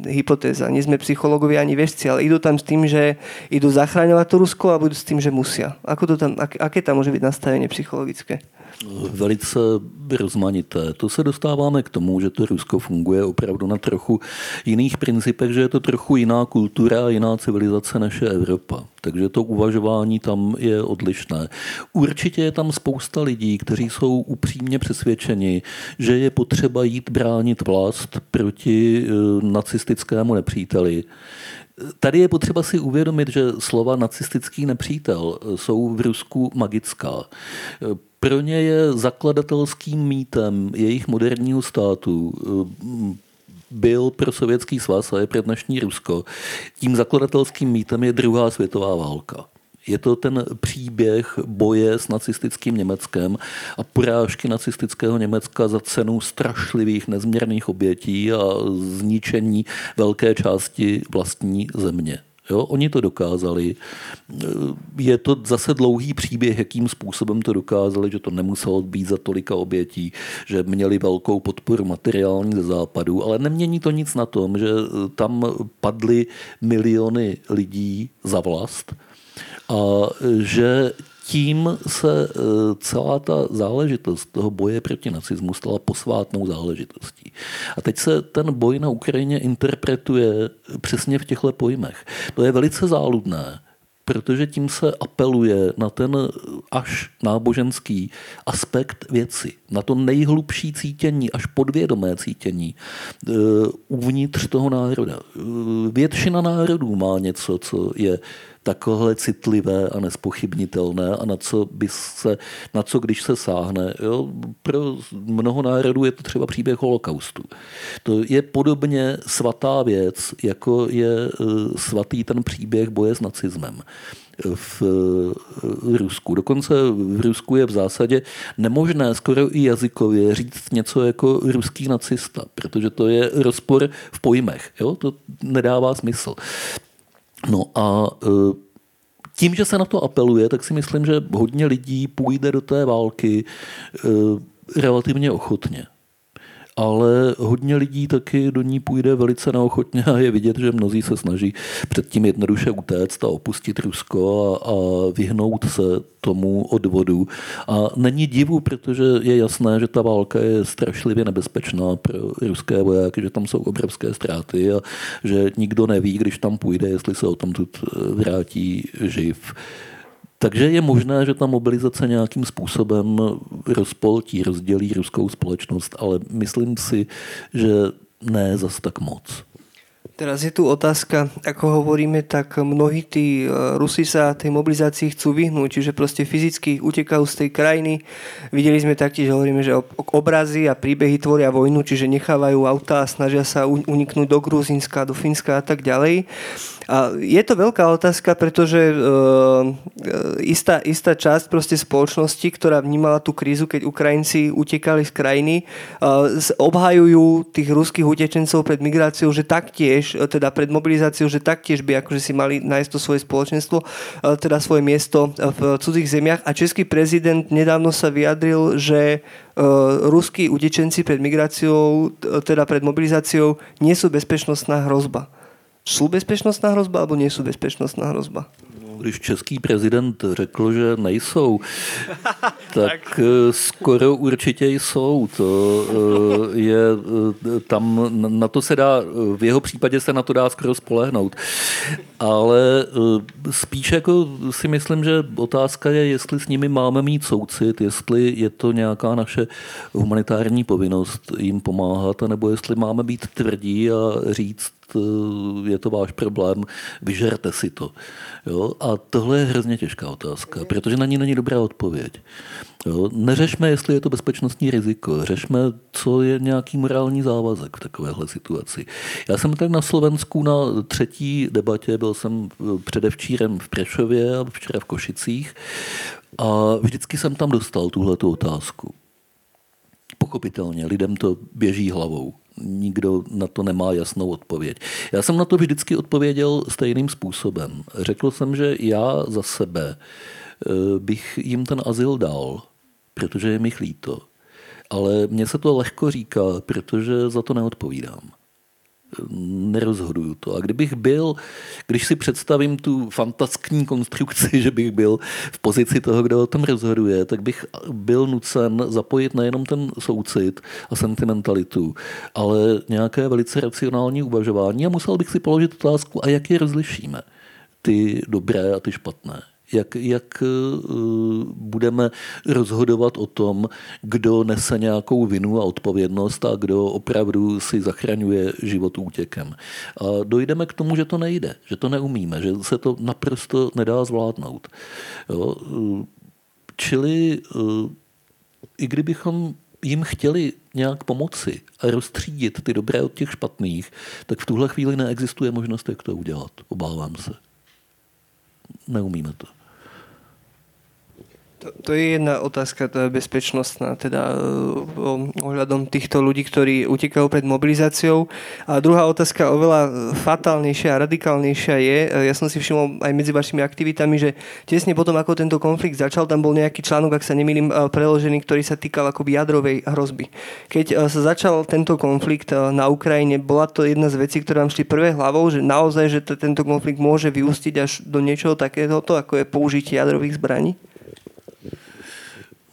hypotéza a nie sme psychológovia ani vešci, ale idú tam s tým, že idú zachráňovať to Rusko a budú s tým, že musia. Ako to tam, ak, aké tam může být nastavení psychologické?
Velice rozmanité. To se dostáváme k tomu, že to Rusko funguje opravdu na trochu jiných principech, že je to trochu jiná kultura a jiná civilizace než je Evropa. Takže to uvažování tam je odlišné. Určitě je tam spousta lidí, kteří jsou upřímně přesvědčeni, že je potřeba jít bránit vlast proti eh, nacistickému nepříteli. Tady je potřeba si uvědomit, že slova nacistický nepřítel jsou v Rusku magická. Pro ně je zakladatelským mýtem jejich moderního státu byl pro sovětský svaz a je pro dnešní Rusko. Tím zakladatelským mýtem je druhá světová válka. Je to ten příběh boje s nacistickým Německem a porážky nacistického Německa za cenu strašlivých nezměrných obětí a zničení velké části vlastní země. Jo, oni to dokázali. Je to zase dlouhý příběh, jakým způsobem to dokázali, že to nemuselo být za tolika obětí, že měli velkou podporu materiální ze západu, ale nemění to nic na tom, že tam padly miliony lidí za vlast a že tím se e, celá ta záležitost toho boje proti nacismu stala posvátnou záležitostí. A teď se ten boj na Ukrajině interpretuje přesně v těchto pojmech. To je velice záludné, protože tím se apeluje na ten až náboženský aspekt věci, na to nejhlubší cítění, až podvědomé cítění uh, uvnitř toho národa. Uh, většina národů má něco, co je takhle citlivé a nespochybnitelné a na co, by se, na co když se sáhne. Jo? Pro mnoho národů je to třeba příběh holokaustu. To je podobně svatá věc, jako je e, svatý ten příběh boje s nacismem v e, Rusku. Dokonce v Rusku je v zásadě nemožné skoro i jazykově říct něco jako ruský nacista, protože to je rozpor v pojmech. Jo? To nedává smysl. No a e, tím, že se na to apeluje, tak si myslím, že hodně lidí půjde do té války e, relativně ochotně ale hodně lidí taky do ní půjde velice neochotně a je vidět, že mnozí se snaží předtím jednoduše utéct a opustit Rusko a, a vyhnout se tomu odvodu. A není divu, protože je jasné, že ta válka je strašlivě nebezpečná pro ruské vojáky, že tam jsou obrovské ztráty a že nikdo neví, když tam půjde, jestli se o tom vrátí živ. Takže je možné, že ta mobilizace nějakým způsobem rozpoltí, rozdělí ruskou společnost, ale myslím si, že ne zas tak moc.
Teraz je tu otázka, ako hovoríme, tak mnohí tí e, Rusi sa tej mobilizácii chcú vyhnúť, čiže proste fyzicky utekajú z tej krajiny. Videli sme taktiež, hovoríme, že obrazy a príbehy tvoria vojnu, čiže nechávajú auta a snažia sa uniknúť do Gruzínska, do Fínska a tak ďalej. A je to veľká otázka, pretože uh, istá, istá časť proste spoločnosti, ktorá vnímala tú krízu, keď Ukrajinci utekali z krajiny, uh, obhajujú tých ruských utečencov pred migráciou, že taktiež, teda pred mobilizáciou, že taktiež by akože si mali nájsť to svoje spoločenstvo, uh, teda svoje miesto v cudzích zemiach. A český prezident nedávno sa vyjadril, že ruskí utečenci pred migráciou, teda pred mobilizáciou, nie sú bezpečnostná hrozba. Jsou bezpečnostná hrozba, alebo nie jsou bezpečnostná hrozba?
Když český prezident řekl, že nejsou, tak eh, skoro určitě jsou. To eh, je, eh, tam na to se dá, v jeho případě se na to dá skoro spolehnout. Ale spíš jako si myslím, že otázka je, jestli s nimi máme mít soucit, jestli je to nějaká naše humanitární povinnost jim pomáhat, nebo jestli máme být tvrdí a říct, je to váš problém, vyžerte si to. Jo? A tohle je hrozně těžká otázka, protože na ní není dobrá odpověď. Jo? Neřešme, jestli je to bezpečnostní riziko, řešme, co je nějaký morální závazek v takovéhle situaci. Já jsem tak na Slovensku na třetí debatě, byl jsem předevčírem v Prešově a včera v Košicích a vždycky jsem tam dostal tuhle otázku. Pochopitelně, lidem to běží hlavou nikdo na to nemá jasnou odpověď. Já jsem na to vždycky odpověděl stejným způsobem. Řekl jsem, že já za sebe eh, bych jim ten azyl dal, protože je mi líto. Ale mně se to lehko říká, protože za to neodpovídám nerozhoduju to. A kdybych byl, když si představím tu fantaskní konstrukci, že bych byl v pozici toho, kdo o tom rozhoduje, tak bych byl nucen zapojit nejenom ten soucit a sentimentalitu, ale nějaké velice racionální uvažování a musel bych si položit otázku, a jak je rozlišíme, ty dobré a ty špatné jak, jak eh, budeme rozhodovat o tom, kdo nese nějakou vinu a odpovědnost a kdo opravdu si zachraňuje život útěkem. A dojdeme k tomu, že to nejde, že to neumíme, že se to naprosto nedá zvládnout. Jo? Čili eh, i kdybychom jim chtěli nějak pomoci a rozstřídit ty dobré od těch špatných, tak v tuhle chvíli neexistuje možnost, jak to udělat. Obávám se. Neumíme to.
To, je jedna otázka, to je bezpečnostná, teda eh, ohľadom týchto ľudí, ktorí utekajú pred mobilizáciou. A druhá otázka, oveľa fatálnejšia a radikálnejšia je, eh, ja som si všimol aj medzi vašimi aktivitami, že tesne potom, ako tento konflikt začal, tam bol nejaký článok, ak sa nemýlim, eh, preložený, ktorý sa týkal akoby jadrovej hrozby. Keď sa začal tento konflikt na Ukrajine, bola to jedna z vecí, ktoré vám šli prvé hlavou, že naozaj, že tento konflikt môže vyústiť až do niečoho takéhoto, ako je použitie jadrových zbraní?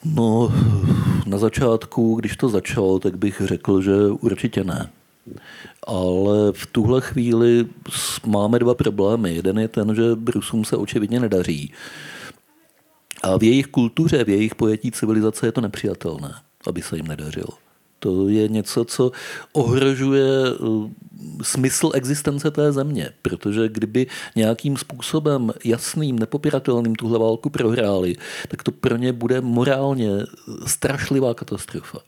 No, na začátku, když to začalo, tak bych řekl, že určitě ne. Ale v tuhle chvíli máme dva problémy. Jeden je ten, že Rusům se očividně nedaří. A v jejich kultuře, v jejich pojetí civilizace je to nepřijatelné, aby se jim nedařilo. To je něco, co ohrožuje eh, smysl existence té země, protože kdyby nějakým způsobem jasným, nepopiratelným tuhle válku prohráli, tak to pro ně bude morálně strašlivá katastrofa.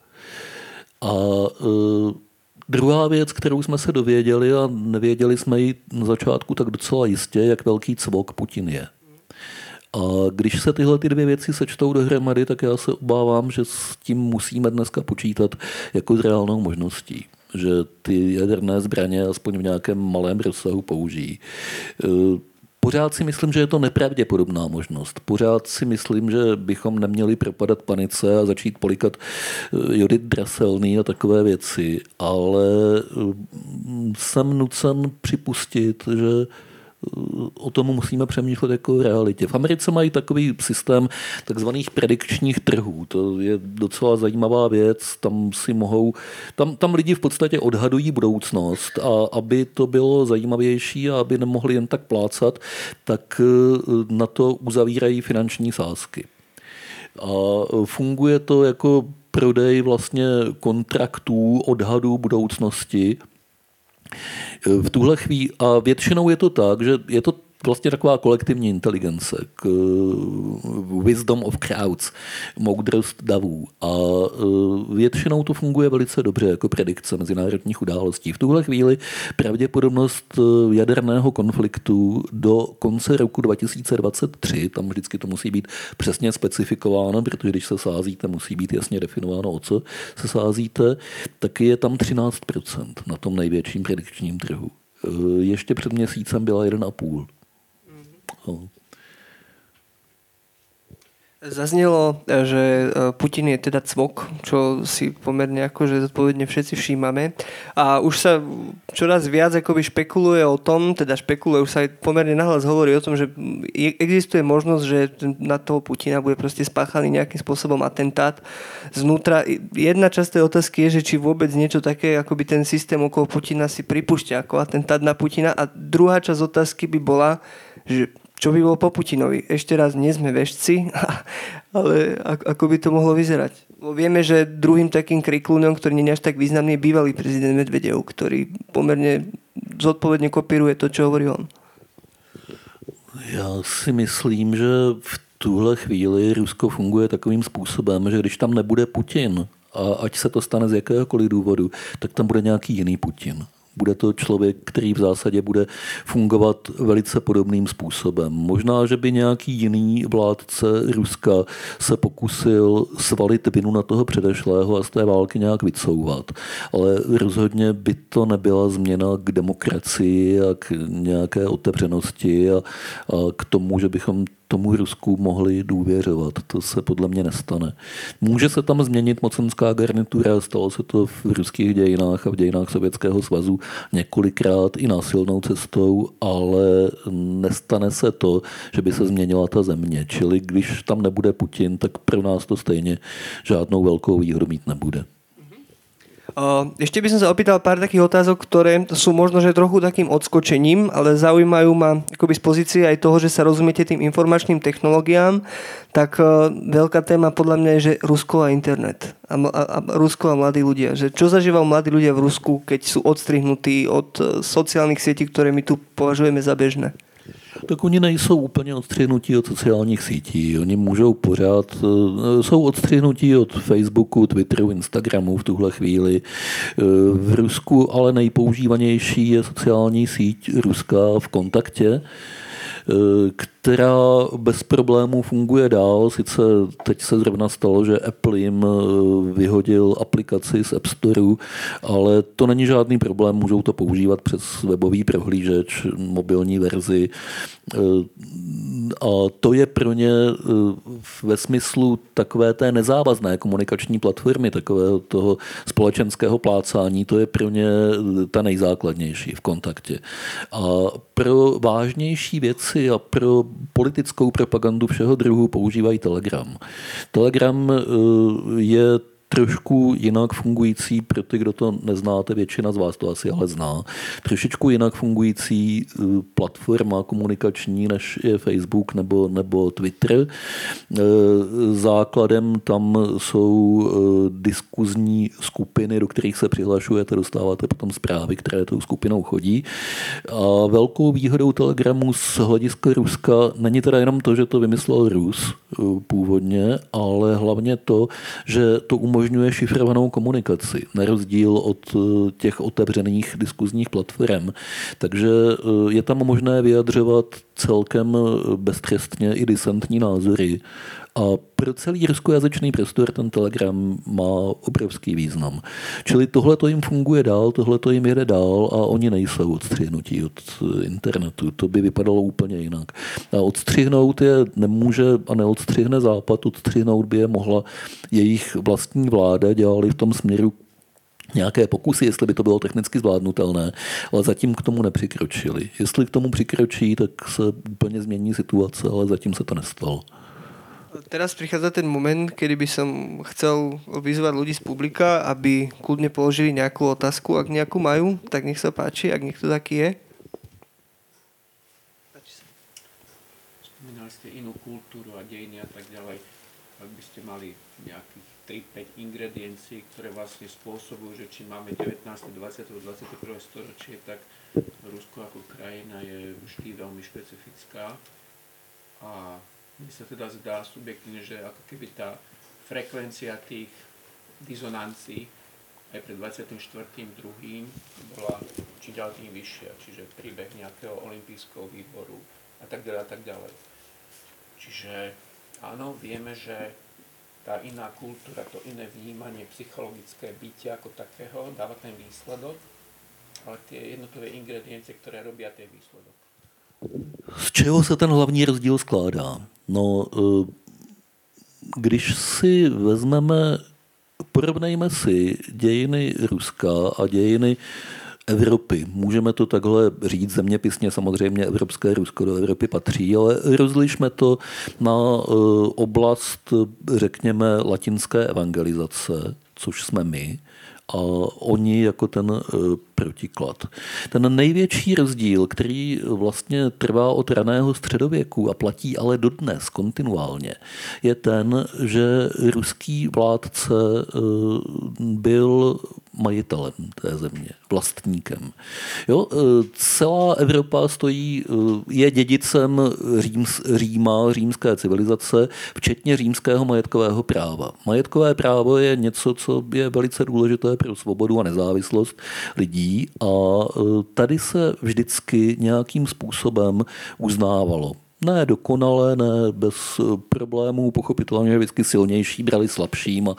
A uh, Druhá věc, kterou jsme se dověděli a nevěděli jsme ji na začátku tak docela jistě, jak velký cvok Putin je. A když se tyhle ty dvě věci sečtou dohromady, tak já se obávám, že s tím musíme dneska počítat jako s reálnou možností že ty jaderné zbraně aspoň v nějakém malém rozsahu použijí. E, pořád si myslím, že je to nepravděpodobná možnost. Pořád si myslím, že bychom neměli propadat panice a začít polikat e, jodit draselný a takové věci, ale e, jsem nucen připustit, že o tom musíme přemýšlet jako v realitě. V Americe mají takový systém takzvaných predikčních trhů. To je docela zajímavá věc. Tam si mohou, tam, tam lidi v podstatě odhadují budoucnost a aby to bylo zajímavější a aby nemohli jen tak plácat, tak eh, na to uzavírají finanční sázky. A funguje to jako prodej vlastně kontraktů, odhadů budoucnosti, v tuhle chvíli, a většinou je to tak, že je to vlastně taková kolektivní inteligence, k wisdom of crowds, moudrost davů. A e, většinou to funguje velice dobře jako predikce mezinárodních událostí. V tuhle chvíli pravděpodobnost e, jaderného konfliktu do konce roku 2023, tam vždycky to musí být přesně specifikováno, protože když se sázíte, musí být jasně definováno, o co se sázíte, tak je tam 13% na tom největším predikčním trhu. Ještě před měsícem byla 1,5. Oh.
Zaznelo, že e, Putin je teda cvok, čo si pomerne akože zodpovedne všetci všímame. A už sa čoraz viac akoby špekuluje o tom, teda špekuluje, už sa aj pomerne nahlas hovorí o tom, že existuje možnosť, že na toho Putina bude proste spáchaný nejakým spôsobom atentát znútra. Jedna časť tej otázky je, že či vôbec niečo také, akoby ten systém okolo Putina si pripúšťa ako atentát na Putina. A druhá časť otázky by bola, že čo by bolo po Putinovi. Ešte raz, nie sme vešci, ale ako by to mohlo vyzerať. Vieme, že druhým takým kriklúnom, ktorý je až tak významný, je bývalý prezident Medvedev, ktorý pomerne zodpovedne kopíruje to, čo hovorí on.
Já si myslím, že v tuhle chvíli Rusko funguje takovým způsobem, že když tam nebude Putin, a ať se to stane z jakéhokoliv důvodu, tak tam bude nějaký jiný Putin. Bude to člověk, který v zásadě bude fungovat velice podobným způsobem. Možná, že by nějaký jiný vládce Ruska se pokusil svalit vinu na toho předešlého a z té války nějak vycouvat. Ale rozhodně by to nebyla změna k demokracii a k nějaké otevřenosti a, a k tomu, že bychom tomu Rusku mohli důvěřovat. To se podle mě nestane. Může se tam změnit mocenská garnitura, stalo se to v ruských dějinách a v dějinách Sovětského svazu několikrát i násilnou cestou, ale nestane se to, že by se změnila ta země. Čili když tam nebude Putin, tak pro nás to stejně žádnou velkou výhodu mít nebude.
Ešte by som sa opýtal pár takých otázok, ktoré sú možno, že trochu takým odskočením, ale zaujímajú ma akoby z pozície aj toho, že sa rozumiete tým informačným technológiám, tak veľká téma podľa mňa je, že Rusko a internet. A, a, a Rusko a mladí ľudia. Že čo zažívajú mladí ľudia v Rusku, keď sú odstrihnutí od e, sociálnych sietí, ktoré my tu považujeme za bežné?
Tak oni nejsou úplně odstřihnutí od sociálních sítí. Oni můžou pořád, eh, jsou odstřihnutí od Facebooku, Twitteru, Instagramu v tuhle chvíli. Eh, v Rusku ale nejpoužívanější je sociální síť Ruska v kontaktě, která bez problémů funguje dál. Sice teď se zrovna stalo, že Apple jim eh, vyhodil aplikaci z App Store, ale to není žádný problém, můžou to používat přes webový prohlížeč, mobilní verzi. Eh, a to je pro ně eh, ve smyslu takové té nezávazné komunikační platformy, takového toho společenského plácání, to je pro ně ta nejzákladnější v kontaktě. A pro vážnější věci a pro politickou propagandu všeho druhu používají Telegram. Telegram eh, je trošku jinak fungující, pro ty, kdo to neznáte, většina z vás to asi ale zná, trošičku jinak fungující eh, platforma komunikační, než je Facebook nebo, nebo Twitter. Eh, základem tam jsou diskuzní skupiny, do kterých se přihlašujete, dostáváte potom zprávy, které tou skupinou chodí. A velkou výhodou Telegramu z hlediska Ruska není teda jenom to, že to vymyslel Rus původně, ale hlavně to, že to umožňuje šifrovanou komunikaci, na rozdíl od eh, těch otevřených diskuzních platform. Takže eh, je tam možné vyjadřovat celkem eh, beztrestně i disentní názory. A pro celý ruskojazyčný prostor ten Telegram má obrovský význam. Čili tohle to jim funguje dál, tohle to jim jede dál a oni nejsou odstřihnutí od internetu. To by vypadalo úplně jinak. A odstřihnout je nemůže a neodstřihne Západ, odstřihnout by je mohla jejich vlastní vláda, dělali v tom směru nějaké pokusy, jestli by to bylo technicky zvládnutelné, ale zatím k tomu nepřikročili. Jestli k tomu přikročí, tak se úplně změní situace, ale zatím se to nestalo.
Teraz prichádza ten moment, kedy by som chcel vyzvať ľudí z publika, aby kľudne položili nejakú otázku, ak nejakú majú, tak nech sa páči, ak niekto taký je.
Spomínali ste inú kultúru a dejiny a tak ďalej. Ak by ste mali nejakých 3-5 ingrediencií, ktoré vlastne spôsobujú, že či máme 19., 20., 21. storočie, tak Rusko ako krajina je vždy veľmi špecifická a mne sa teda zdá subjektívne, že ako keby tá frekvencia tých dizonancií aj pred 24.2. bola či ďalej tým vyššia, čiže príbeh nejakého olympijského výboru a tak ďalej a tak ďalej. Čiže áno, vieme, že tá iná kultúra, to iné vnímanie, psychologické bytia ako takého dáva ten výsledok, ale tie jednotlivé ingrediencie, ktoré robia ten výsledok.
Z čeho se ten hlavní rozdíl skládá? No, eh, když si vezmeme, porovnejme si dějiny Ruska a dějiny Evropy. Můžeme to takhle říct zeměpisně, samozřejmě Evropské Rusko do Evropy patří, ale rozlišme to na eh, oblast, řekněme, latinské evangelizace, což jsme my, a oni jako ten e, protiklad. Ten největší rozdíl, který vlastně trvá od raného středověku a platí ale dodnes kontinuálně, je ten, že ruský vládce e, byl majitelem té země, vlastníkem. Jo, e, celá Evropa stojí, e, je dědicem Říms, Říma, římské civilizace, včetně římského majetkového práva. Majetkové právo je něco, co je velice důležité pro svobodu a nezávislost lidí a e, tady se vždycky nějakým způsobem uznávalo ne dokonale, ne bez problémů, pochopitelně vždycky silnější brali slabším a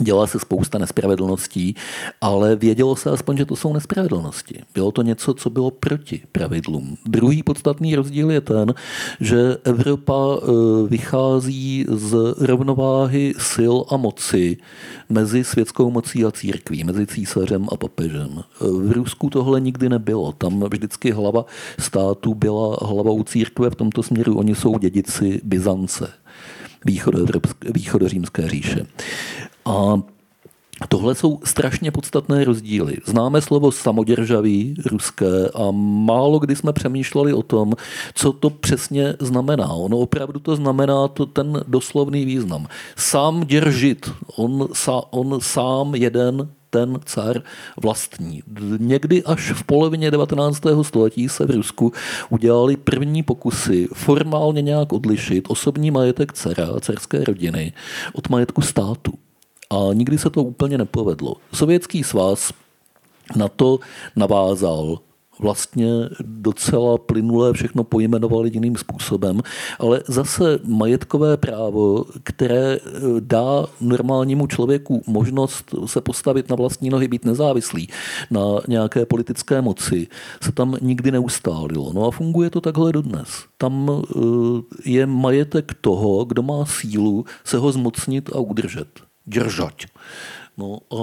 Dělá se spousta nespravedlností, ale vědělo se aspoň, že to jsou nespravedlnosti. Bylo to něco, co bylo proti pravidlům. Druhý podstatný rozdíl je ten, že Evropa e, vychází z rovnováhy sil a moci mezi světskou mocí a církví, mezi císařem a papežem. E, v Rusku tohle nikdy nebylo. Tam vždycky hlava státu byla hlavou církve, v tomto směru oni jsou dědici Byzance východořímské říše. A Tohle jsou strašně podstatné rozdíly. Známe slovo samoděržaví ruské a málo kdy jsme přemýšleli o tom, co to přesně znamená. Ono opravdu to znamená to ten doslovný význam. Sám držit, on, on sám jeden ten car vlastní. Někdy až v polovině 19. století se v Rusku udělali první pokusy formálně nějak odlišit osobní majetek dcera a cerské rodiny od majetku státu. A nikdy se to úplně nepovedlo. Sovětský svaz na to navázal vlastně docela plynulé všechno pojmenovali jiným způsobem, ale zase majetkové právo, které eh, dá normálnímu člověku možnost se postavit na vlastní nohy, být nezávislý na nějaké politické moci, se tam nikdy neustálilo. No a funguje to takhle dodnes. Tam eh, je majetek toho, kdo má sílu se ho zmocnit a udržet držať. No a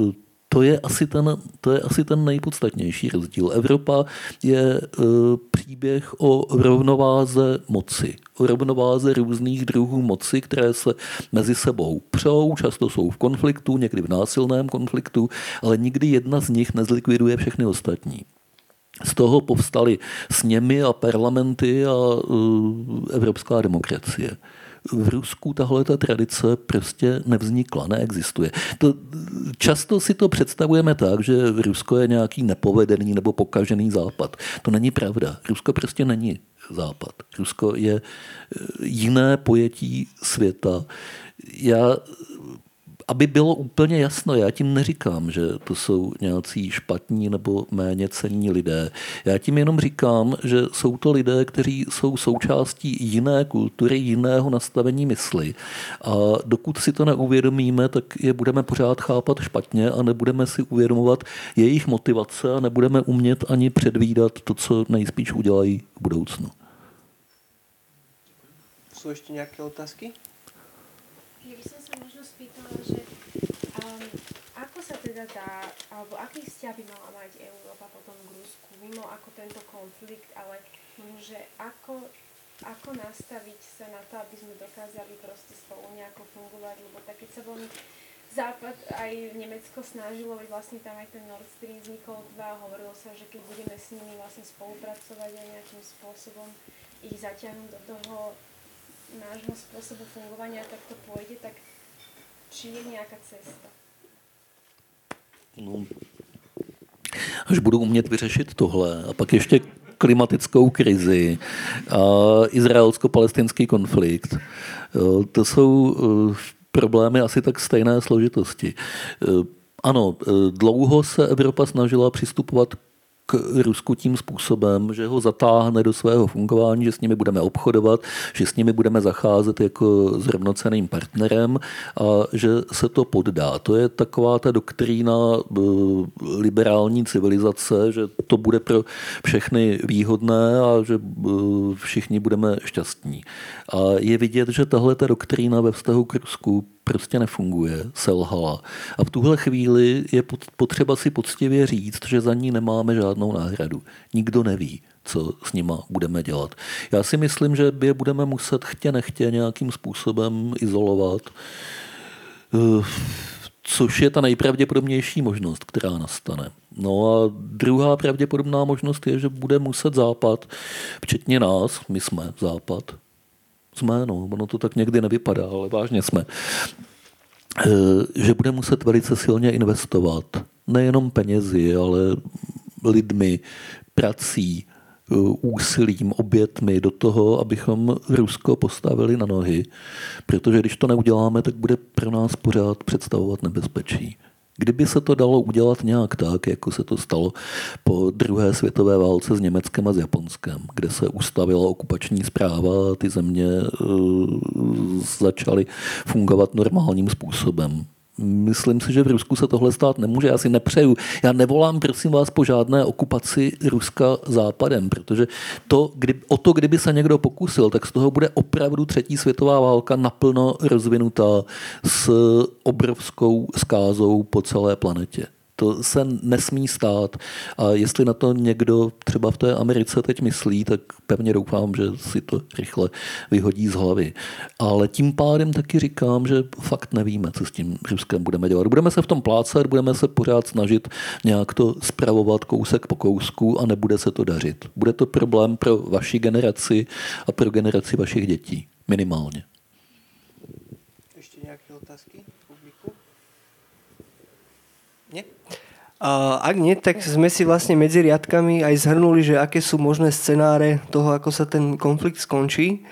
e, to je asi ten, to je asi ten nejpodstatnější rozdíl. Evropa je uh, příběh o rovnováze moci, o rovnováze různých druhů moci, které se mezi sebou přou, často jsou v konfliktu, někdy v násilném konfliktu, ale nikdy jedna z nich nezlikviduje všechny ostatní. Z toho povstaly sněmy a parlamenty a uh, evropská demokracie v Rusku tahle ta tradice prostě nevznikla, neexistuje. To, často si to představujeme tak, že Rusko je nějaký nepovedený nebo pokažený západ. To není pravda. Rusko prostě není západ. Rusko je eh, jiné pojetí světa. Já aby bylo úplně jasno, já tím neříkám, že to jsou nějací špatní nebo méně cenní lidé. Já tím jenom říkám, že jsou to lidé, kteří jsou součástí jiné kultury, jiného nastavení mysli. A dokud si to neuvědomíme, tak je budeme pořád chápat špatně a nebudeme si uvědomovat jejich motivace a nebudeme umět ani předvídat to, co nejspíš udělají v budoucnu.
Jsou ještě nějaké otázky?
Že um, ako sa teda dá, alebo aký vzťah by mala mať Európa potom k Rusku, mimo ako tento konflikt, ale že ako, ako nastaviť sa na to, aby sme dokázali proste spolu nejako fungovať, lebo tak keď sa veľmi Západ aj Nemecko snažilo, veď vlastne tam aj ten Nord Stream vznikol dva, hovorilo sa, že keď budeme s nimi vlastne spolupracovať aj nejakým spôsobom ich zaťahnuť do toho nášho spôsobu fungovania, tak to pôjde, tak či je nějaká cesta? No,
až budu umět vyřešit tohle a pak ještě klimatickou krizi izraelsko-palestinský konflikt. To jsou eh, problémy asi tak stejné složitosti. Eh, ano, dlouho se Evropa snažila přistupovat k Rusku tím způsobem, že ho zatáhne do svého fungování, že s nimi budeme obchodovat, že s nimi budeme zacházet jako s rovnoceným partnerem a že se to poddá. To je taková ta doktrína eh, liberální civilizace, že to bude pro všechny výhodné a že eh, všichni budeme šťastní. A je vidět, že tahle ta doktrína ve vztahu k Rusku prostě nefunguje, selhala. A v tuhle chvíli je potřeba si poctivě říct, že za ní nemáme žádnou náhradu. Nikdo neví, co s nima budeme dělat. Já si myslím, že je budeme muset chtě nechtě nějakým způsobem izolovat, eh, což je ta nejpravděpodobnější možnost, která nastane. No a druhá pravděpodobná možnost je, že bude muset Západ, včetně nás, my jsme Západ, jsme, no, ono to tak někdy nevypadá, ale vážně jsme, eh, že bude muset velice silně investovat. Nejenom penězi, ale lidmi, prací, eh, úsilím, obětmi do toho, abychom Rusko postavili na nohy, protože když to neuděláme, tak bude pro nás pořád představovat nebezpečí. Kdyby se to dalo udělat nějak tak, jako se to stalo po druhé světové válce s Německem a s Japonskem, kde se ustavila okupační zpráva a ty země uh, začaly fungovat normálním způsobem, Myslím si, že v Rusku se tohle stát nemůže. Já si nepřeju. Já nevolám, prosím vás, po žádné okupaci Ruska západem, protože to, kdy, o to, kdyby se někdo pokusil, tak z toho bude opravdu třetí světová válka naplno rozvinutá s obrovskou skázou po celé planetě. To se nesmí stát. A jestli na to někdo třeba v té Americe teď myslí, tak pevně doufám, že si to rychle vyhodí z hlavy. Ale tím pádem taky říkám, že fakt nevíme, co s tím Ruskem budeme dělat. Budeme se v tom plácat, budeme se pořád snažit nějak to spravovat kousek po kousku a nebude se to dařit. Bude to problém pro vaši generaci a pro generaci vašich dětí. Minimálně.
Ještě nějaké otázky? Ak nie, tak sme si vlastne medzi riadkami aj zhrnuli, že aké sú možné scenáre toho, ako sa ten konflikt skončí.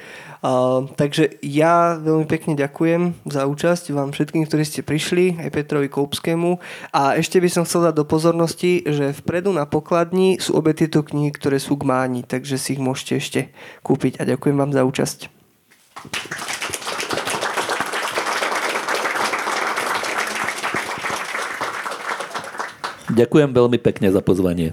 Uh, takže ja veľmi pekne ďakujem za účasť vám všetkým, ktorí ste prišli, aj Petrovi Koupskému. A ešte by som chcel dať do pozornosti, že vpredu na pokladni sú obe tieto knihy, ktoré sú k máni, takže si ich môžete ešte kúpiť. A ďakujem vám za účasť.
Ďakujem veľmi pekne za pozvanie.